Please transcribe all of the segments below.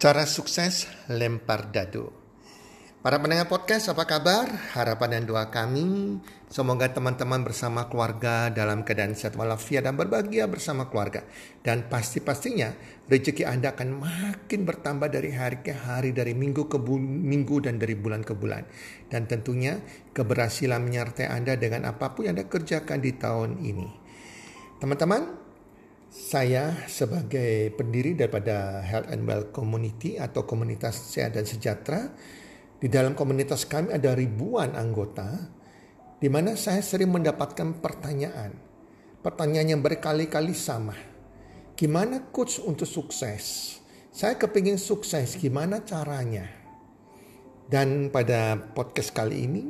Cara sukses lempar dadu. Para pendengar podcast, apa kabar? Harapan dan doa kami, semoga teman-teman bersama keluarga dalam keadaan sehat walafiat dan berbahagia bersama keluarga. Dan pasti-pastinya rezeki Anda akan makin bertambah dari hari ke hari, dari minggu ke minggu dan dari bulan ke bulan. Dan tentunya keberhasilan menyertai Anda dengan apa pun yang Anda kerjakan di tahun ini. Teman-teman, saya sebagai pendiri daripada Health and Well Community atau komunitas sehat dan sejahtera, di dalam komunitas kami ada ribuan anggota, di mana saya sering mendapatkan pertanyaan. Pertanyaan yang berkali-kali sama. Gimana coach untuk sukses? Saya kepingin sukses, gimana caranya? Dan pada podcast kali ini,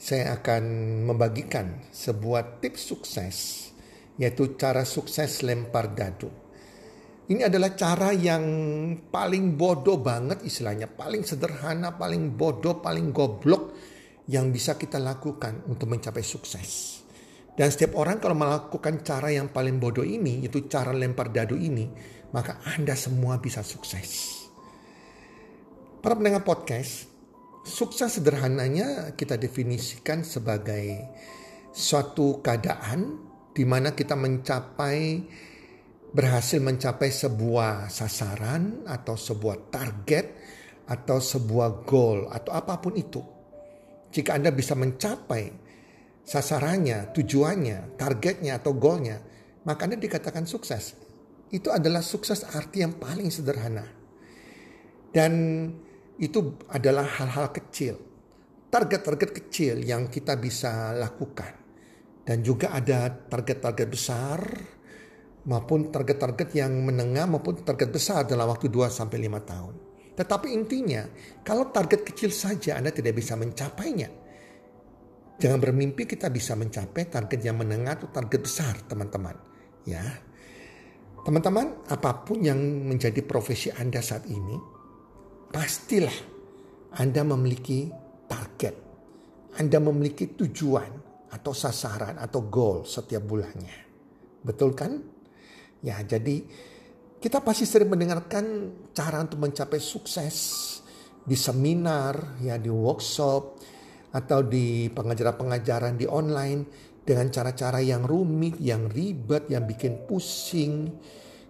saya akan membagikan sebuah tips sukses yaitu cara sukses lempar dadu. Ini adalah cara yang paling bodoh banget istilahnya, paling sederhana, paling bodoh, paling goblok yang bisa kita lakukan untuk mencapai sukses. Dan setiap orang kalau melakukan cara yang paling bodoh ini, itu cara lempar dadu ini, maka Anda semua bisa sukses. Para pendengar podcast, sukses sederhananya kita definisikan sebagai suatu keadaan di mana kita mencapai berhasil mencapai sebuah sasaran atau sebuah target atau sebuah goal atau apa pun itu. Jika Anda bisa mencapai sasarannya, tujuannya, targetnya atau goalnya, maka Anda dikatakan sukses. Itu adalah sukses arti yang paling sederhana. Dan itu adalah hal-hal kecil. Target-target kecil yang kita bisa lakukan dan juga ada target-target besar maupun target-target yang menengah maupun target besar dalam waktu 2 sampai 5 tahun. Tetapi intinya, kalau target kecil saja Anda tidak bisa mencapainya. Jangan bermimpi kita bisa mencapai target yang menengah atau target besar, teman-teman. Ya. Teman-teman, apa pun yang menjadi profesi Anda saat ini, pastilah Anda memiliki target. Anda memiliki tujuan atau sasaran atau goal setiap bulannya. Betul kan? Ya, jadi kita pasti sering mendengarkan cara untuk mencapai sukses di seminar, ya di workshop atau di pengajaran-pengajaran di online dengan cara-cara yang rumit, yang ribet, yang bikin pusing.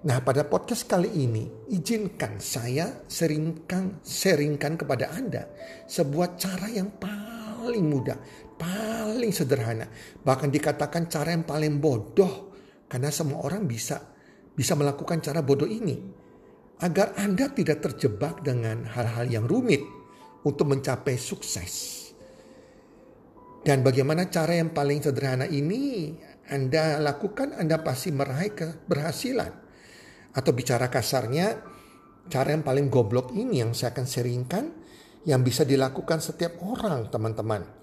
Nah, pada podcast kali ini izinkan saya seringkan seringkan kepada Anda sebuah cara yang paling mudah, paling sederhana. Bahkan dikatakan cara yang paling bodoh. Karena semua orang bisa bisa melakukan cara bodoh ini. Agar Anda tidak terjebak dengan hal-hal yang rumit untuk mencapai sukses. Dan bagaimana cara yang paling sederhana ini Anda lakukan, Anda pasti meraih keberhasilan. Atau bicara kasarnya, cara yang paling goblok ini yang saya akan seringkan, yang bisa dilakukan setiap orang teman-teman.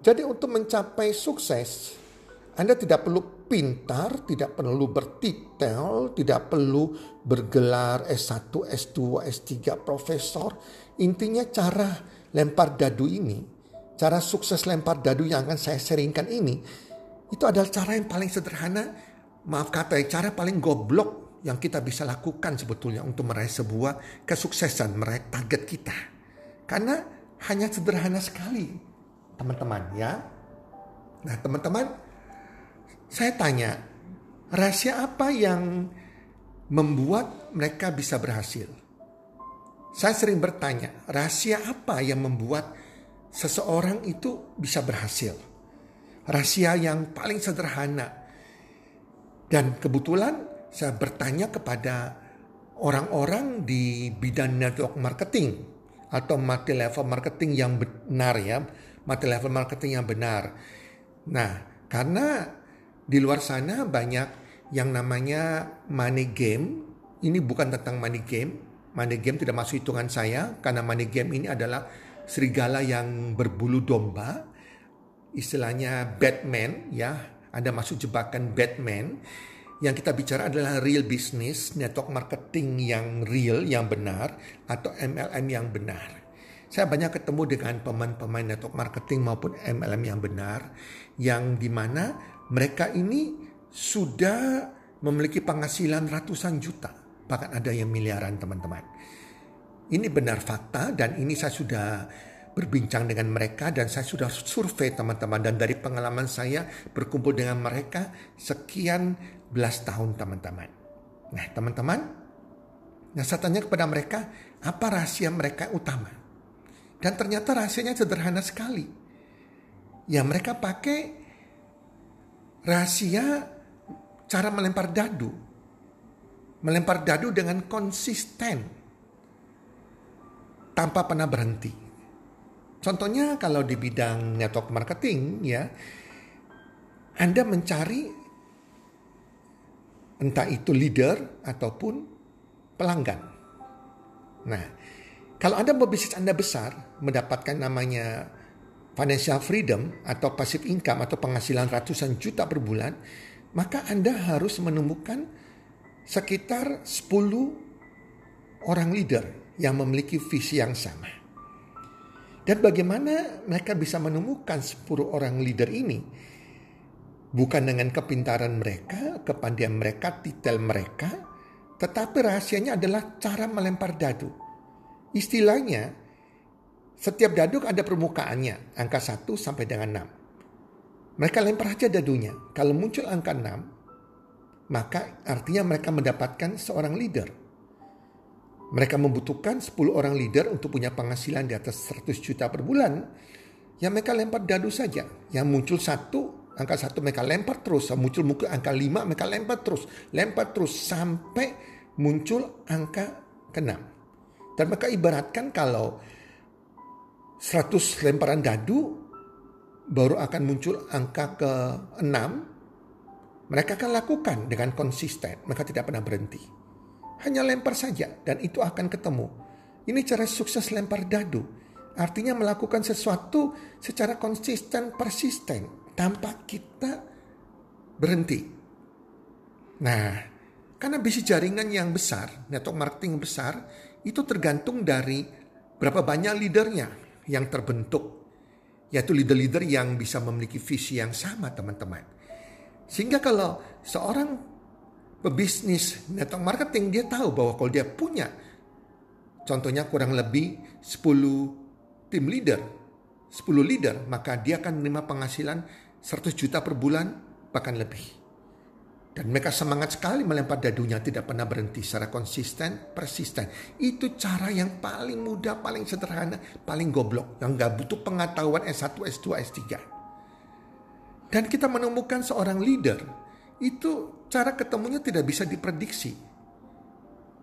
Jadi untuk mencapai sukses, Anda tidak perlu pintar, tidak perlu bertitel, tidak perlu bergelar S1, S2, S3, profesor. Intinya cara lempar dadu ini, cara sukses lempar dadu yang akan saya seringkan ini, itu adalah cara yang paling sederhana, maaf kata, cara paling goblok yang kita bisa lakukan sebetulnya untuk meraih sebuah kesuksesan, meraih target kita. Karena hanya sederhana sekali teman-teman ya. Nah teman-teman, saya tanya, rahasia apa yang membuat mereka bisa berhasil? Saya sering bertanya, rahasia apa yang membuat seseorang itu bisa berhasil? Rahasia yang paling sederhana. Dan kebetulan saya bertanya kepada orang-orang di bidang network marketing atau multi level marketing yang benar ya mata level marketing yang benar. Nah, karena di luar sana banyak yang namanya money game. Ini bukan tentang money game. Money game tidak masuk hitungan saya karena money game ini adalah serigala yang berbulu domba. Istilahnya Batman ya. Ada masuk jebakan Batman. Yang kita bicara adalah real business, network marketing yang real, yang benar, atau MLM yang benar. Saya banyak ketemu dengan pemain-pemain network marketing maupun MLM yang benar, yang di mana mereka ini sudah memiliki penghasilan ratusan juta. bahkan ada yang miliaran teman-teman. Ini benar fakta dan ini saya sudah berbincang dengan mereka dan saya sudah survei teman-teman dan dari pengalaman saya berkumpul dengan mereka sekian belas tahun teman-teman. Nah teman-teman, nah saya tanya kepada mereka apa rahasia mereka utama. Dan ternyata rahasianya sederhana sekali. Ya mereka pakai rahasia cara melempar dadu. Melempar dadu dengan konsisten. Tanpa pernah berhenti. Contohnya kalau di bidang network marketing ya, Anda mencari entah itu leader ataupun pelanggan. Nah, kalau Anda bisnis Anda besar, mendapatkan namanya financial freedom atau passive income atau penghasilan ratusan juta per bulan, maka Anda harus menemukan sekitar 10 orang leader yang memiliki visi yang sama. Dan bagaimana mereka bisa menemukan 10 orang leader ini? Bukan dengan kepintaran mereka, kepandian mereka, titel mereka, tetapi rahasianya adalah cara melempar dadu. Istilahnya, setiap dadu ada permukaannya, angka 1 sampai dengan 6. Mereka lempar aja dadunya. Kalau muncul angka 6, maka artinya mereka mendapatkan seorang leader. Mereka membutuhkan 10 orang leader untuk punya penghasilan di atas 100 juta per bulan. Yang mereka lempar dadu saja. Yang muncul satu, angka satu mereka lempar terus. Yang muncul muncul angka lima mereka lempar terus. Lempar terus sampai muncul angka keenam. Dan mereka ibaratkan kalau 100 lemparan dadu baru akan muncul angka ke-6 mereka akan lakukan dengan konsisten mereka tidak pernah berhenti hanya lempar saja dan itu akan ketemu. Ini cara sukses lempar dadu. Artinya melakukan sesuatu secara konsisten, persisten tanpa kita berhenti. Nah, karena bisnis jaringan yang besar, network marketing besar, itu tergantung dari berapa banyak leadernya yang terbentuk. Yaitu leader-leader yang bisa memiliki visi yang sama teman-teman. Sehingga kalau seorang pebisnis network marketing dia tahu bahwa kalau dia punya contohnya kurang lebih 10 tim leader, 10 leader, maka dia akan menerima penghasilan 100 juta per bulan bahkan lebih. Dan mereka semangat sekali melempar dadunya tidak pernah berhenti secara konsisten, persisten. Itu cara yang paling mudah, paling sederhana, paling goblok. Yang gak butuh pengetahuan S1, S2, S3. Dan kita menemukan seorang leader itu cara ketemunya tidak bisa diprediksi.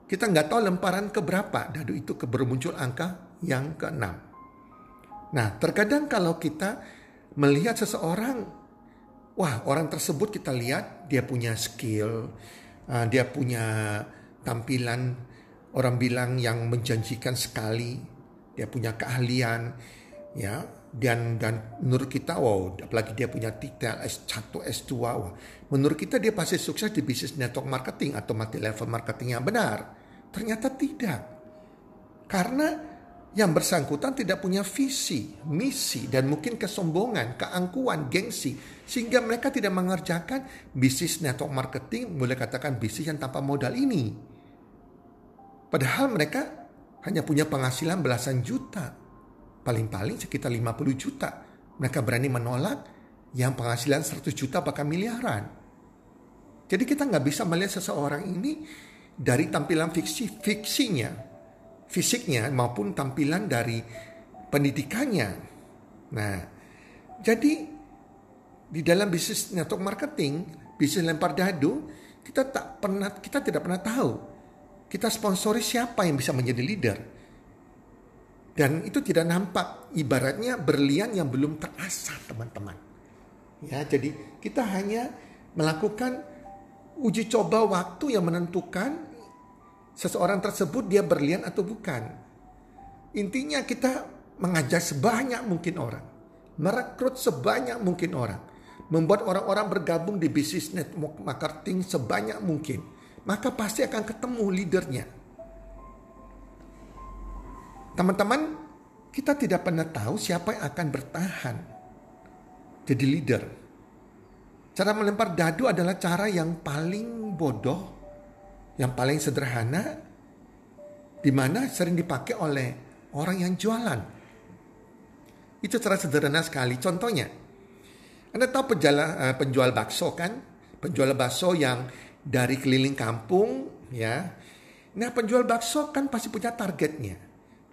Kita nggak tahu lemparan ke berapa, dadu itu ke bermuncul angka yang ke-6. Nah, terkadang kalau kita melihat seseorang, wah orang tersebut kita lihat dia punya skill, uh, dia punya tampilan. Orang bilang yang menjanjikan sekali, dia punya keahlian, ya. Dan dan menurut kita wow apalagi dia punya titel S1 S2 wow. menurut kita dia pasti sukses di bisnis network marketing atau multi level marketing yang benar. Ternyata tidak. Karena yang bersangkutan tidak punya visi, misi, dan mungkin kesombongan, keangkuhan, gengsi, sehingga mereka tidak mengerjakan bisnis network marketing, boleh katakan bisnis yang tanpa modal ini. Padahal mereka hanya punya penghasilan belasan juta paling-paling sekitar 50 juta. Mereka berani menolak yang penghasilan 100 juta bahkan miliaran. Jadi kita nggak bisa melihat seseorang ini dari tampilan fiksi, fiksinya, fisiknya maupun tampilan dari pendidikannya. Nah, jadi di dalam bisnis network marketing, bisnis lempar dadu, kita tak pernah, kita tidak pernah tahu kita sponsori siapa yang bisa menjadi leader dan itu tidak nampak, ibaratnya berlian yang belum terasa teman-teman. Ya, jadi kita hanya melakukan uji coba waktu yang menentukan seseorang tersebut dia berlian atau bukan. Intinya kita mengajak sebanyak mungkin orang, merekrut sebanyak mungkin orang, membuat orang-orang bergabung di bisnis network marketing sebanyak mungkin, maka pasti akan ketemu leadernya Teman-teman, kita tidak pernah tahu siapa yang akan bertahan jadi leader. Cara melempar dadu adalah cara yang paling bodoh yang paling sederhana di mana sering dipakai oleh orang yang jualan. Itu cara sederhana sekali. Contohnya, Anda tahu penjala, uh, penjual bakso kan? Penjual bakso yang dari keliling kampung ya. Nah penjual bakso kan pasti punya targetnya.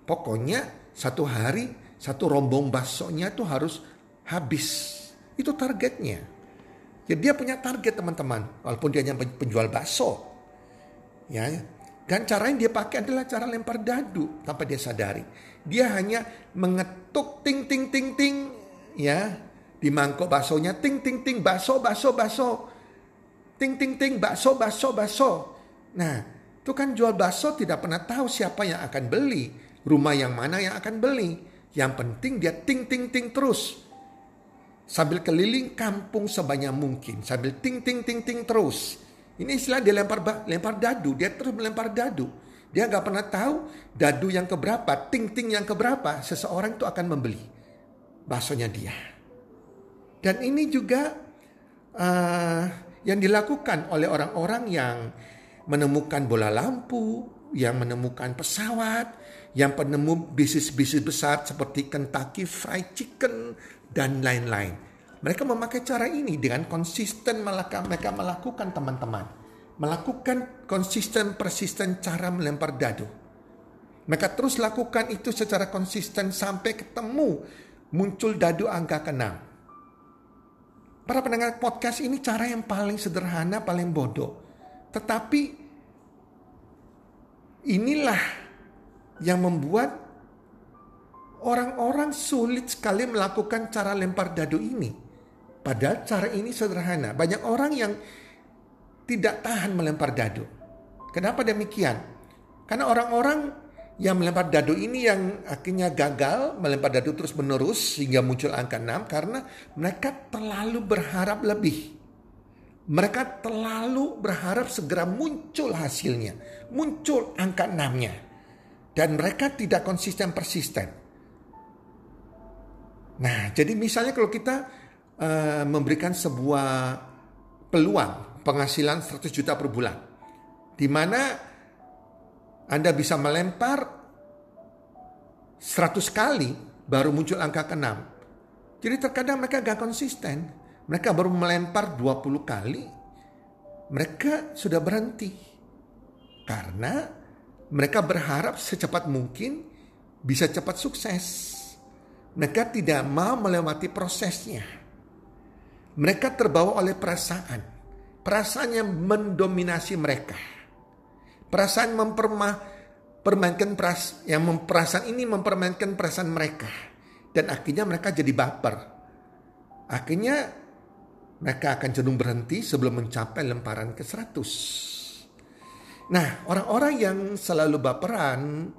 Pokoknya satu hari satu rombong baksonya itu harus habis. Itu targetnya. Jadi dia punya target teman-teman. Walaupun dia hanya penjual bakso. Ya, dan cara yang dia pakai adalah cara lempar dadu tanpa dia sadari. Dia hanya mengetuk ting ting ting ting ya di mangkok baksonya ting ting ting bakso bakso bakso ting ting ting bakso bakso bakso. Nah, itu kan jual bakso tidak pernah tahu siapa yang akan beli, rumah yang mana yang akan beli. Yang penting dia ting ting ting terus. Sambil keliling kampung sebanyak mungkin, sambil ting ting ting ting terus. Ini istilah dia lempar lempar dadu, dia terus melempar dadu. Dia nggak pernah tahu dadu yang keberapa, ting-ting yang keberapa, seseorang itu akan membeli baksonya dia. Dan ini juga uh, yang dilakukan oleh orang-orang yang menemukan bola lampu, yang menemukan pesawat, yang penemu bisnis-bisnis besar seperti Kentucky Fried Chicken dan lain-lain. Mereka memakai cara ini dengan konsisten mereka melakukan teman-teman. Melakukan konsisten persisten cara melempar dadu. Mereka terus lakukan itu secara konsisten sampai ketemu muncul dadu angka keenam. Para pendengar podcast ini cara yang paling sederhana, paling bodoh. Tetapi inilah yang membuat orang-orang sulit sekali melakukan cara lempar dadu ini. Padahal cara ini sederhana. Banyak orang yang tidak tahan melempar dadu. Kenapa demikian? Karena orang-orang yang melempar dadu ini yang akhirnya gagal melempar dadu terus menerus sehingga muncul angka 6 karena mereka terlalu berharap lebih. Mereka terlalu berharap segera muncul hasilnya, muncul angka 6-nya. Dan mereka tidak konsisten persisten. Nah, jadi misalnya kalau kita uh, memberikan sebuah peluang penghasilan 100 juta per bulan. Di mana Anda bisa melempar 100 kali baru muncul angka ke-6. Jadi terkadang mereka gak konsisten. Mereka baru melempar 20 kali, mereka sudah berhenti. Karena mereka berharap secepat mungkin bisa cepat sukses. Mereka tidak mau melewati prosesnya. Mereka terbawa oleh perasaan. Perasaan yang mendominasi mereka. Perasaan mempermah permainkan peras yang memperasaan ini mempermainkan perasaan mereka dan akhirnya mereka jadi baper. Akhirnya mereka akan cenderung berhenti sebelum mencapai lemparan ke 100. Nah, orang-orang yang selalu baperan,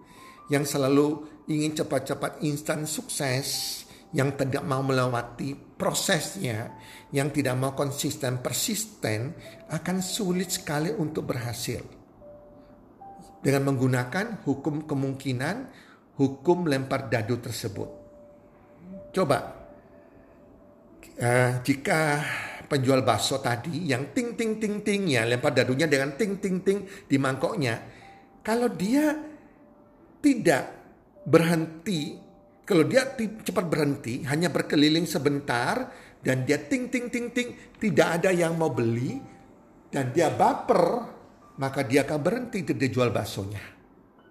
yang selalu ingin cepat-cepat instan sukses, yang tidak mau melewati prosesnya, yang tidak mau konsisten persisten, akan sulit sekali untuk berhasil. Dengan menggunakan hukum kemungkinan, hukum lempar dadu tersebut. Coba, uh, jika penjual bakso tadi yang ting ting ting ting ya lempar dadunya dengan ting ting ting di mangkoknya, kalau dia tidak berhenti kalau dia cepat berhenti, hanya berkeliling sebentar, dan dia ting ting ting ting, tidak ada yang mau beli, dan dia baper, maka dia akan berhenti dia jual baksonya.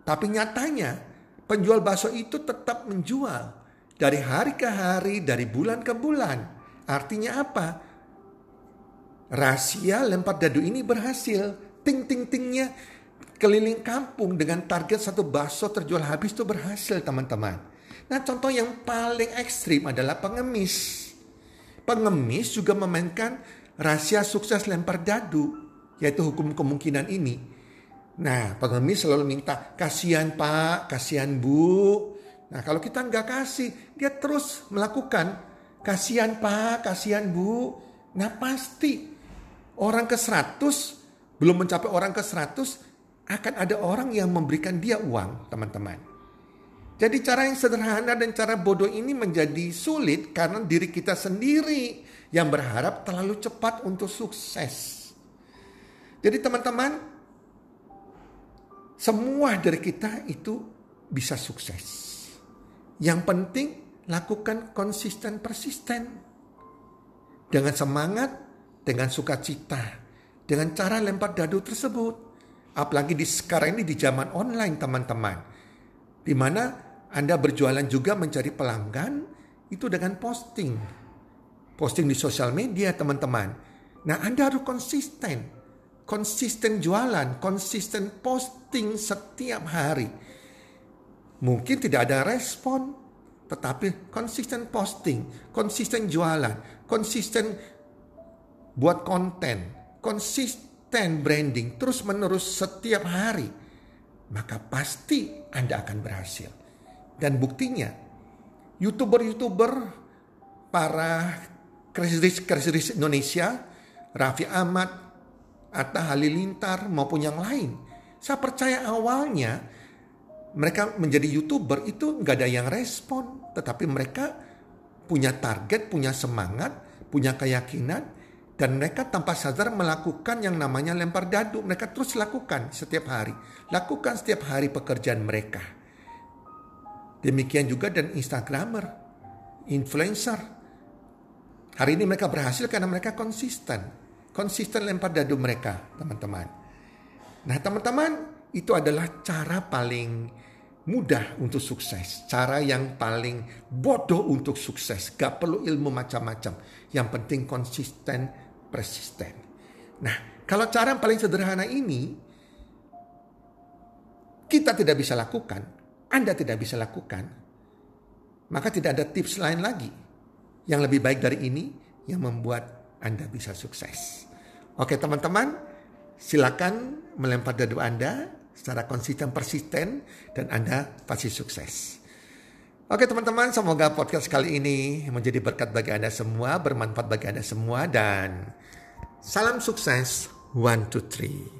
Tapi nyatanya penjual bakso itu tetap menjual dari hari ke hari, dari bulan ke bulan. Artinya apa? Rahasia lempar dadu ini berhasil. Ting ting tingnya keliling kampung dengan target satu bakso terjual habis itu berhasil teman-teman. Nah contoh yang paling ekstrim adalah pengemis. Pengemis juga memainkan rahasia sukses lempar dadu, yaitu hukum kemungkinan ini. Nah pengemis selalu minta, kasihan pak, kasihan bu. Nah kalau kita nggak kasih, dia terus melakukan, kasihan pak, kasihan bu. Nah pasti orang ke 100, belum mencapai orang ke 100, akan ada orang yang memberikan dia uang teman-teman. Jadi cara yang sederhana dan cara bodoh ini menjadi sulit karena diri kita sendiri yang berharap terlalu cepat untuk sukses. Jadi teman-teman, semua dari kita itu bisa sukses. Yang penting lakukan konsisten persisten. Dengan semangat, dengan sukacita, dengan cara lempar dadu tersebut. Apalagi di sekarang ini di zaman online teman-teman. Di mana Anda berjualan juga mencari pelanggan itu dengan posting. Posting di sosial media teman-teman. Nah Anda harus konsisten. Konsisten jualan, konsisten posting setiap hari. Mungkin tidak ada respon, tetapi konsisten posting, konsisten jualan, konsisten buat konten, konsisten branding terus menerus setiap hari, maka pasti Anda akan berhasil. Dan buktinya, youtuber-youtuber para krisis-krisis Indonesia, Raffi Ahmad, Atta Halilintar maupun yang lain, saya percaya awalnya mereka menjadi youtuber itu nggak ada yang respon, tetapi mereka punya target, punya semangat, punya keyakinan, dan mereka tanpa sadar melakukan yang namanya lempar dadu. Mereka terus lakukan setiap hari. Lakukan setiap hari pekerjaan mereka. Demikian juga dan Instagramer, influencer. Hari ini mereka berhasil karena mereka konsisten. Konsisten lempar dadu mereka, teman-teman. Nah, teman-teman, itu adalah cara paling mudah untuk sukses. Cara yang paling bodoh untuk sukses. Gak perlu ilmu macam-macam. Yang penting konsisten persisten. Nah, kalau cara yang paling sederhana ini kita tidak bisa lakukan, Anda tidak bisa lakukan, maka tidak ada tips lain lagi yang lebih baik dari ini yang membuat Anda bisa sukses. Oke teman-teman, silakan melempar dadu Anda secara konsisten persisten dan Anda pasti sukses. Oke teman-teman, semoga podcast kali ini menjadi berkat bagi Anda semua, bermanfaat bagi Anda semua dan salam sukses one two three.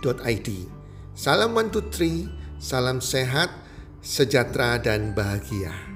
healthcommunity.id. Salam one two salam sehat, sejahtera dan bahagia.